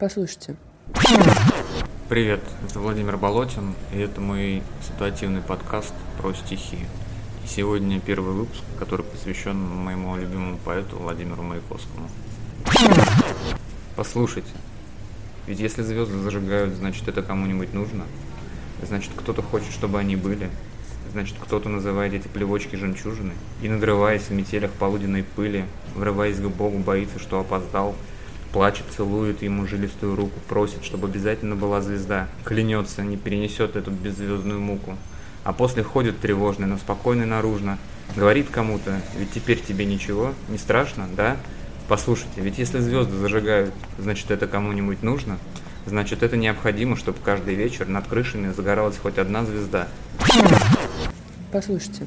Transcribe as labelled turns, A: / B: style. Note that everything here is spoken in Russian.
A: Послушайте.
B: Привет, это Владимир Болотин, и это мой ситуативный подкаст про стихи. И сегодня первый выпуск, который посвящен моему любимому поэту Владимиру Маяковскому. Послушайте, ведь если звезды зажигают, значит это кому-нибудь нужно, значит кто-то хочет, чтобы они были, значит кто-то называет эти плевочки жемчужины, и надрываясь в метелях полуденной пыли, врываясь к Богу, боится, что опоздал, плачет, целует ему жилистую руку, просит, чтобы обязательно была звезда, клянется, не перенесет эту беззвездную муку. А после ходит тревожный, но спокойный наружно, говорит кому-то, ведь теперь тебе ничего, не страшно, да? Послушайте, ведь если звезды зажигают, значит это кому-нибудь нужно, значит это необходимо, чтобы каждый вечер над крышами загоралась хоть одна звезда.
A: Послушайте.